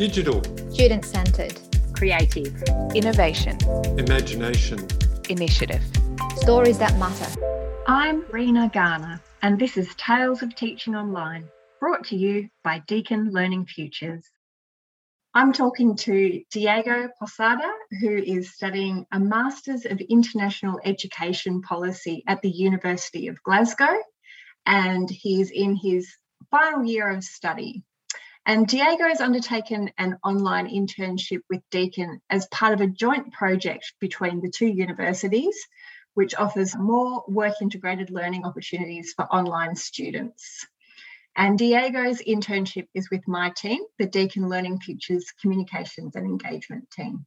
Digital, Student centred. creative, innovation, imagination, initiative. Stories that matter. I'm Rina Garner, and this is Tales of Teaching Online, brought to you by Deakin Learning Futures. I'm talking to Diego Posada, who is studying a Masters of International Education Policy at the University of Glasgow, and he's in his final year of study. And Diego has undertaken an online internship with Deakin as part of a joint project between the two universities, which offers more work integrated learning opportunities for online students. And Diego's internship is with my team, the Deakin Learning Futures Communications and Engagement team.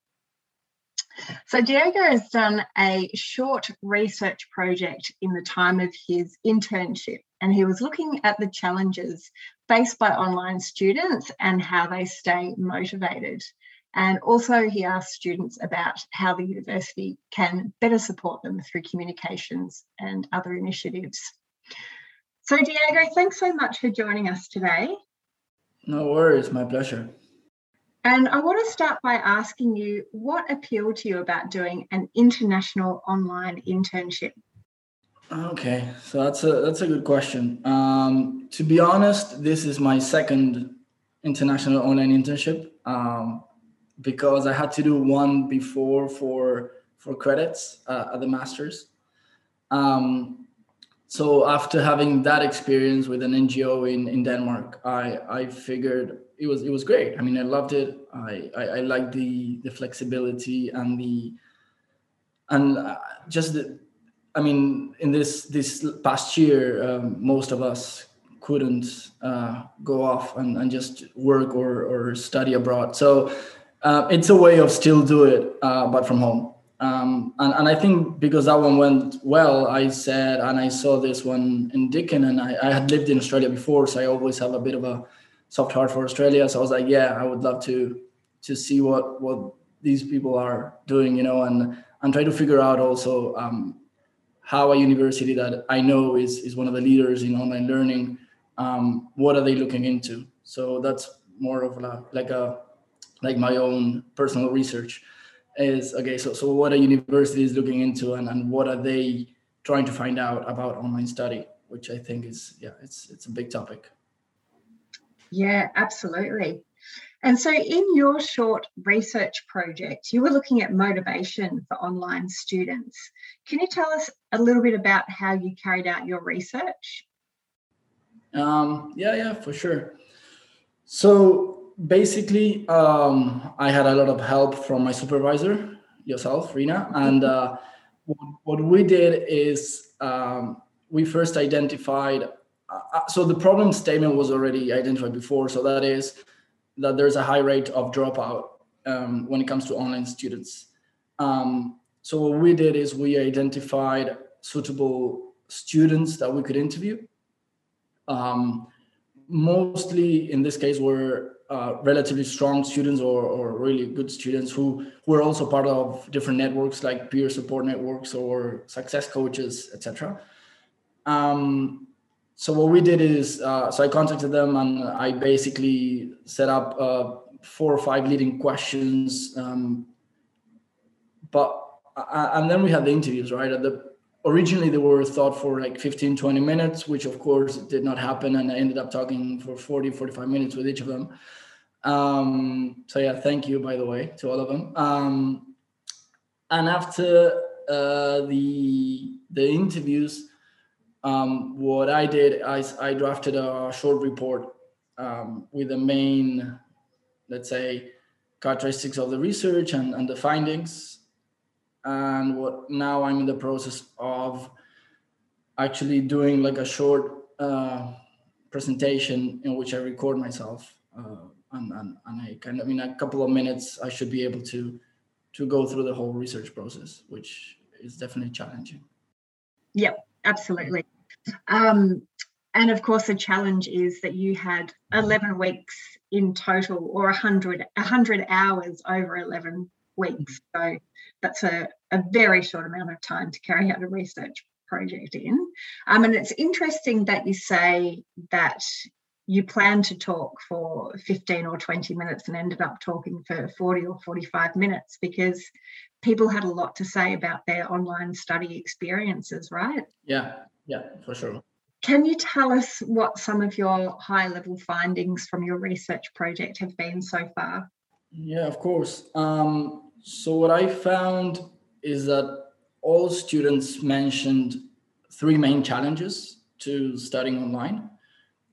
So Diego has done a short research project in the time of his internship, and he was looking at the challenges faced by online students and how they stay motivated. And also, he asked students about how the university can better support them through communications and other initiatives. So, Diego, thanks so much for joining us today. No worries, my pleasure. And I want to start by asking you what appealed to you about doing an international online internship? Okay, so that's a that's a good question. Um, to be honest, this is my second international online internship um, because I had to do one before for for credits uh, at the masters. Um, so after having that experience with an NGO in, in Denmark, I, I figured it was it was great. I mean, I loved it. I I, I liked the the flexibility and the and uh, just the I mean, in this this past year, um, most of us couldn't uh, go off and, and just work or, or study abroad. So uh, it's a way of still do it, uh, but from home. Um, and, and I think because that one went well, I said, and I saw this one in Deakin, and I, I had lived in Australia before, so I always have a bit of a soft heart for Australia. So I was like, yeah, I would love to to see what what these people are doing, you know, and and try to figure out also um, how a university that I know is is one of the leaders in online learning, um, what are they looking into? So that's more of a, like a like my own personal research is okay. So so what are universities looking into and, and what are they trying to find out about online study, which I think is yeah, it's it's a big topic. Yeah, absolutely. And so, in your short research project, you were looking at motivation for online students. Can you tell us a little bit about how you carried out your research? Um, yeah, yeah, for sure. So basically, um, I had a lot of help from my supervisor, yourself, Rina, and uh, what, what we did is um, we first identified. Uh, so the problem statement was already identified before. So that is that there's a high rate of dropout um, when it comes to online students. Um, so what we did is we identified suitable students that we could interview. Um, mostly in this case were uh, relatively strong students or, or really good students who, who were also part of different networks like peer support networks or success coaches, etc. Um, so what we did is uh, so i contacted them and i basically set up uh, four or five leading questions um, but uh, and then we had the interviews right at the originally they were thought for like 15 20 minutes which of course did not happen and i ended up talking for 40 45 minutes with each of them um, so yeah thank you by the way to all of them um, and after uh, the the interviews um, what I did is I drafted a short report um, with the main, let's say, characteristics of the research and, and the findings. And what now I'm in the process of actually doing like a short uh, presentation in which I record myself. Uh, and, and, and I kind of in a couple of minutes, I should be able to to go through the whole research process, which is definitely challenging. Yep, absolutely. Um, and of course, the challenge is that you had 11 weeks in total or 100, 100 hours over 11 weeks. So that's a, a very short amount of time to carry out a research project in. Um, and it's interesting that you say that you planned to talk for 15 or 20 minutes and ended up talking for 40 or 45 minutes because people had a lot to say about their online study experiences, right? Yeah, yeah, for sure. Can you tell us what some of your high level findings from your research project have been so far? Yeah, of course. Um, so, what I found is that all students mentioned three main challenges to studying online.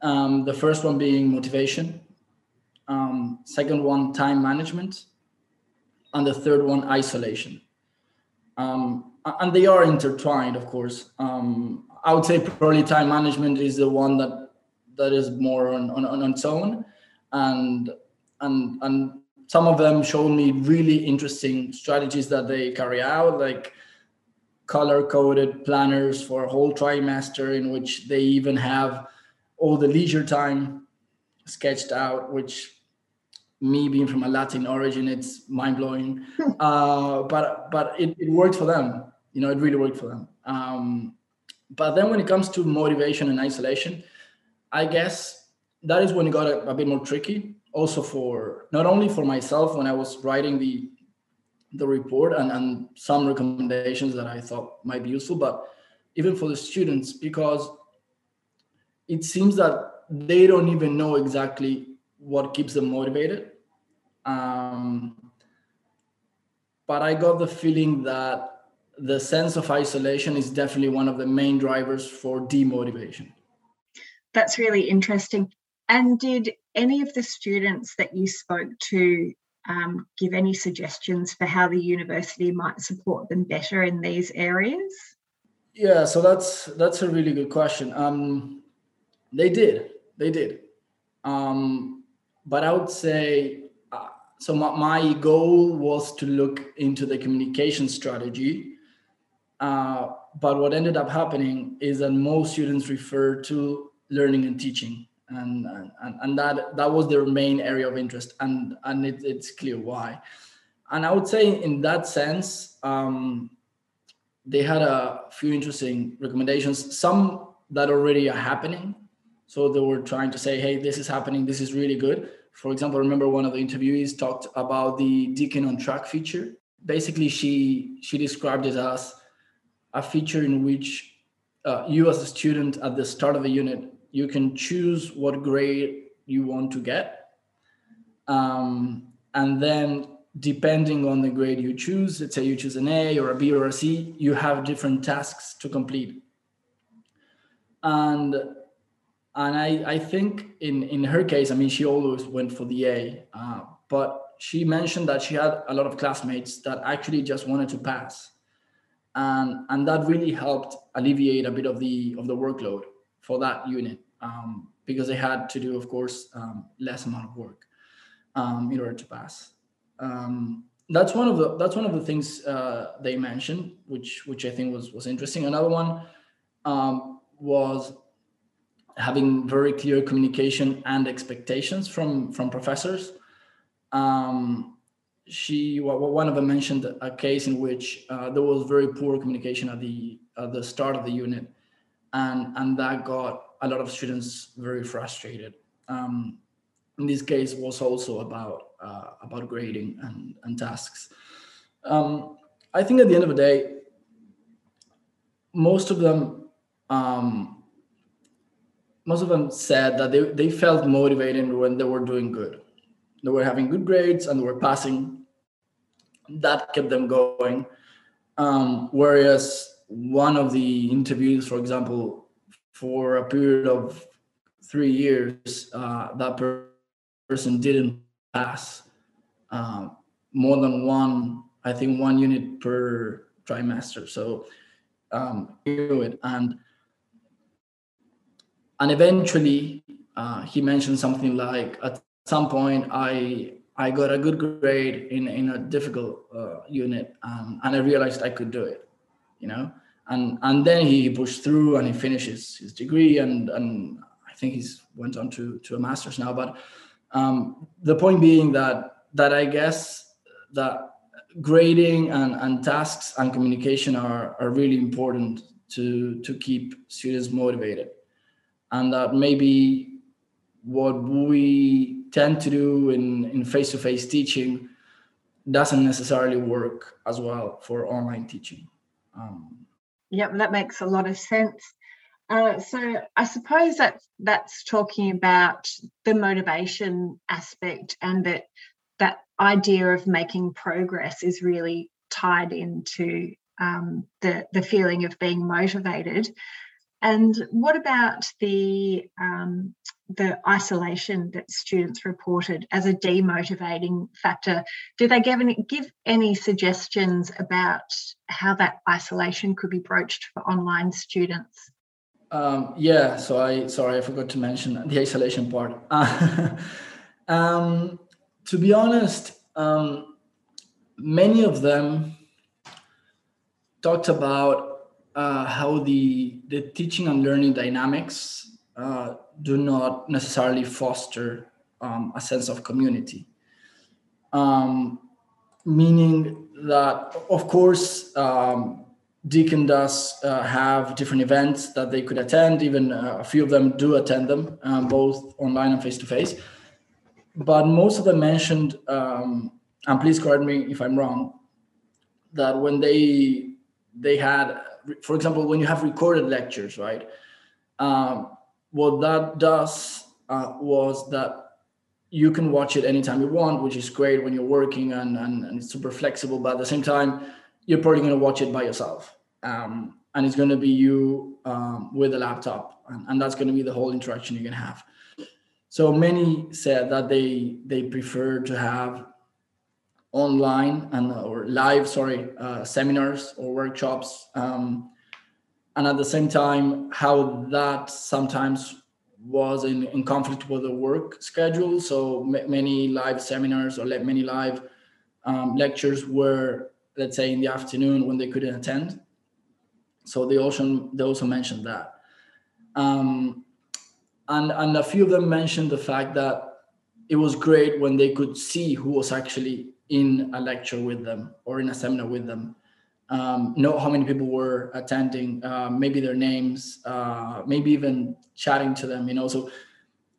Um, the first one being motivation, um, second one, time management, and the third one, isolation. Um, and they are intertwined, of course. Um, I would say probably time management is the one that that is more on, on, on its own. And and and some of them showed me really interesting strategies that they carry out, like color coded planners for a whole trimester in which they even have all the leisure time sketched out, which me being from a Latin origin, it's mind blowing. uh, but but it, it worked for them. You know, it really worked for them. Um, but then when it comes to motivation and isolation, I guess that is when it got a, a bit more tricky. Also for not only for myself when I was writing the the report and, and some recommendations that I thought might be useful, but even for the students, because it seems that they don't even know exactly what keeps them motivated. Um, but I got the feeling that the sense of isolation is definitely one of the main drivers for demotivation. That's really interesting. And did any of the students that you spoke to um, give any suggestions for how the university might support them better in these areas? Yeah, so that's that's a really good question. Um, they did, they did, um, but I would say uh, so. My, my goal was to look into the communication strategy, uh, but what ended up happening is that most students refer to learning and teaching and and, and that that was their main area of interest and and it, it's clear why. And i would say in that sense um, they had a few interesting recommendations some that already are happening. So they were trying to say hey this is happening this is really good. For example remember one of the interviewees talked about the Deakin on track feature. Basically she she described it as a feature in which uh, you as a student at the start of a unit you can choose what grade you want to get. Um, and then depending on the grade you choose, let's say you choose an A or a B or a C, you have different tasks to complete. And and I, I think in, in her case, I mean, she always went for the A, uh, but she mentioned that she had a lot of classmates that actually just wanted to pass. And, and that really helped alleviate a bit of the of the workload for that unit um, because they had to do, of course, um, less amount of work um, in order to pass. Um, that's one of the that's one of the things uh, they mentioned, which which I think was was interesting. Another one um, was having very clear communication and expectations from from professors. Um, she one of them mentioned a case in which uh, there was very poor communication at the at the start of the unit and and that got a lot of students very frustrated. Um, in this case, was also about uh, about grading and and tasks. Um, I think at the end of the day, most of them um, most of them said that they, they felt motivated when they were doing good. They were having good grades and they were passing. That kept them going. Um, whereas one of the interviews, for example, for a period of three years, uh, that per- person didn't pass uh, more than one, I think, one unit per trimester. So um, and and eventually uh, he mentioned something like at some point I I got a good grade in in a difficult uh, unit um, and I realized I could do it, you know and and then he pushed through and he finishes his, degree and and I think he's went on to to a master's now. But um, the point being that that I guess that grading and, and tasks and communication are are really important to to keep students motivated, and that maybe what we tend to do in, in face-to-face teaching doesn't necessarily work as well for online teaching. Um, yep, that makes a lot of sense. Uh, so I suppose that that's talking about the motivation aspect and that that idea of making progress is really tied into um, the the feeling of being motivated. And what about the um, the isolation that students reported as a demotivating factor? Did they give any, give any suggestions about how that isolation could be broached for online students? Um, yeah, so I sorry I forgot to mention the isolation part. um, to be honest, um, many of them talked about uh, how the the teaching and learning dynamics uh, do not necessarily foster um, a sense of community. Um, meaning that, of course, um, Deakin does uh, have different events that they could attend. Even uh, a few of them do attend them, um, both online and face to face. But most of them mentioned, um, and please correct me if I'm wrong, that when they they had, for example, when you have recorded lectures, right? Um, what that does uh, was that you can watch it anytime you want, which is great when you're working and, and, and it's super flexible. But at the same time, you're probably going to watch it by yourself. Um, and it's going to be you um, with a laptop. And, and that's going to be the whole interaction you're going to have. So many said that they they prefer to have online and or live, sorry, uh, seminars or workshops. Um, and at the same time, how that sometimes was in, in conflict with the work schedule. So m- many live seminars or many live um, lectures were, let's say, in the afternoon when they couldn't attend. So they also they also mentioned that, um, and and a few of them mentioned the fact that it was great when they could see who was actually in a lecture with them or in a seminar with them um, know how many people were attending, uh, maybe their names, uh, maybe even chatting to them, you know, so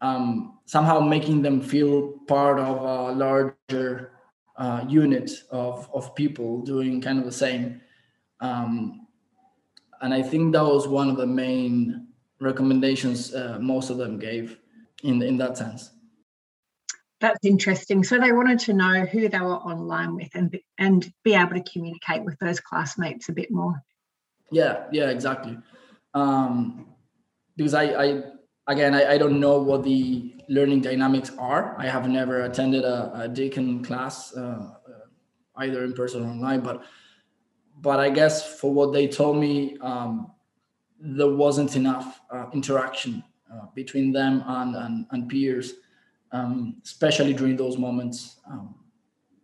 um, somehow making them feel part of a larger uh, unit of, of people doing kind of the same. Um, and I think that was one of the main recommendations uh, most of them gave in, in that sense. That's interesting. So they wanted to know who they were online with and and be able to communicate with those classmates a bit more. Yeah, yeah, exactly. Um, because I, I again, I, I don't know what the learning dynamics are. I have never attended a, a Deakin class, uh, either in person or online, but but I guess for what they told me, um, there wasn't enough uh, interaction uh, between them and, and, and peers um, especially during those moments. Um,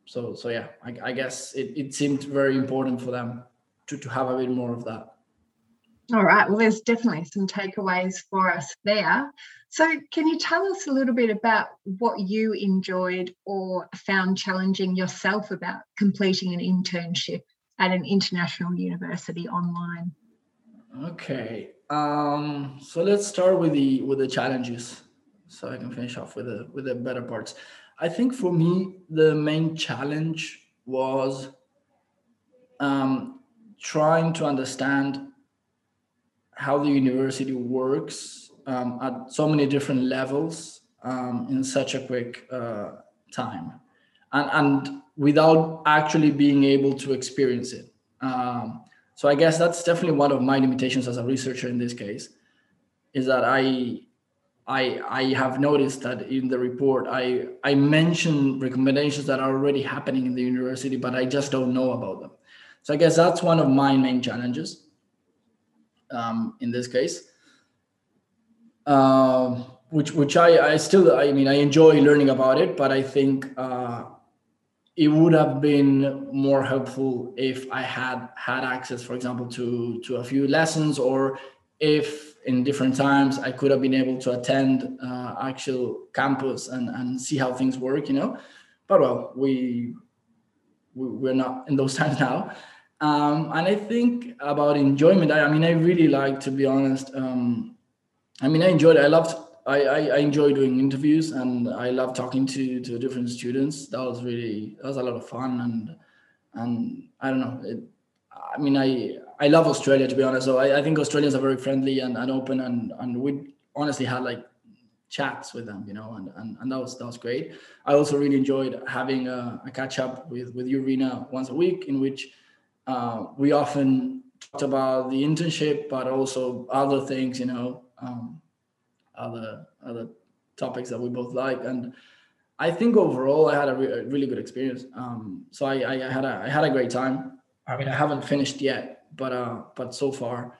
so, so yeah, I, I guess it, it seemed very important for them to, to have a bit more of that. All right. Well, there's definitely some takeaways for us there. So, can you tell us a little bit about what you enjoyed or found challenging yourself about completing an internship at an international university online? Okay. Um, so let's start with the with the challenges so I can finish off with the with the better parts. I think for me the main challenge was um, trying to understand how the university works um, at so many different levels um, in such a quick uh, time, and and without actually being able to experience it. Um, so I guess that's definitely one of my limitations as a researcher in this case, is that I I, I have noticed that in the report, I, I mention recommendations that are already happening in the university, but I just don't know about them. So I guess that's one of my main challenges um, in this case, uh, which which I, I still I mean I enjoy learning about it, but I think uh, it would have been more helpful if I had had access, for example, to to a few lessons or if in different times i could have been able to attend uh, actual campus and, and see how things work you know but well we, we are not in those times now um, and i think about enjoyment I, I, mean i really like to be honest um, i mean i enjoyed i loved I, I, I enjoy doing interviews and I love talking to to different students. That was really that was a lot of fun and and I don't know. It, I mean, I I love Australia to be honest. So I, I think Australians are very friendly and, and open and and we honestly had like chats with them, you know, and, and, and that was that was great. I also really enjoyed having a, a catch up with with you, Rina, once a week, in which uh, we often talked about the internship, but also other things, you know, um, other other topics that we both like. And I think overall, I had a, re- a really good experience. Um, so I, I had a I had a great time. I mean, I haven't finished yet, but uh, but so far,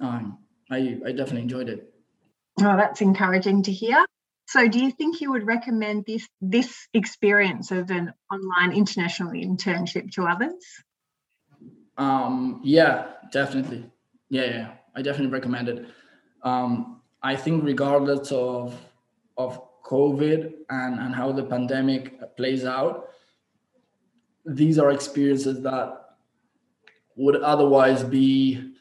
um, I I definitely enjoyed it. Oh, that's encouraging to hear. So, do you think you would recommend this this experience of an online international internship to others? Um, yeah, definitely. Yeah, yeah, I definitely recommend it. Um, I think regardless of of COVID and and how the pandemic plays out, these are experiences that would otherwise be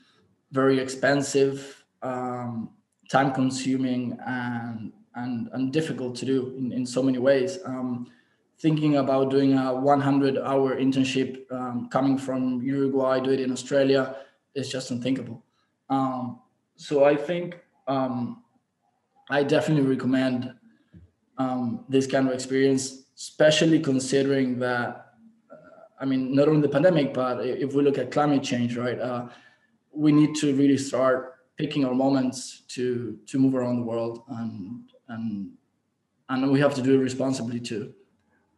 very expensive. Um, time consuming and and, and difficult to do in, in so many ways. Um, thinking about doing a 100 hour internship um, coming from Uruguay, do it in Australia is just unthinkable. Um, so I think um, I definitely recommend um, this kind of experience, especially considering that, I mean, not only the pandemic, but if we look at climate change, right, uh, we need to really start picking our moments to to move around the world and and and we have to do it responsibly too.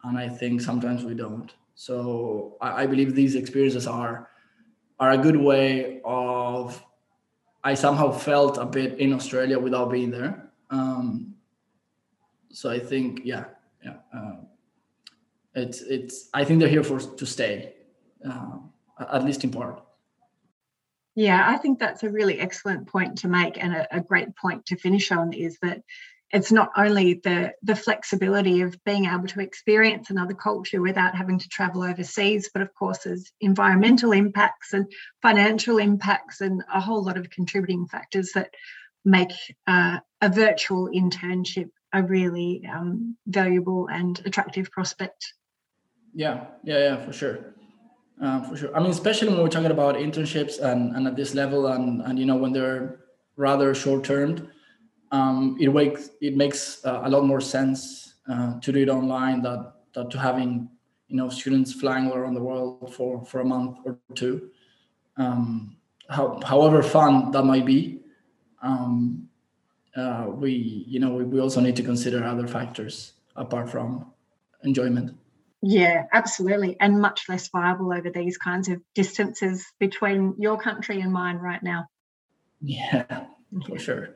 And i think sometimes we don't. So i, I believe these experiences are are a good way of i somehow felt a bit in australia without being there. Um, so i think yeah yeah uh, it's it's i think they're here for to stay uh, at least in part yeah, I think that's a really excellent point to make and a, a, great point to finish on is that it's not only the the flexibility of being able to experience another culture without having to travel overseas, but of course there's environmental impacts and financial impacts and a whole lot of contributing factors that make uh, a virtual internship a really um, valuable and attractive prospect. Yeah, yeah, yeah, for sure. Uh, for sure. I mean, especially when we're talking about internships and, and at this level, and and you know when they're rather short term, um, it makes it makes uh, a lot more sense uh, to do it online that that to having you know students flying around the world for for a month or two. Um, how, however fun that might be, um, uh, we you know we, we also need to consider other factors apart from enjoyment. Yeah, absolutely. And much less viable over these kinds of distances between your country and mine right now. Yeah, for sure.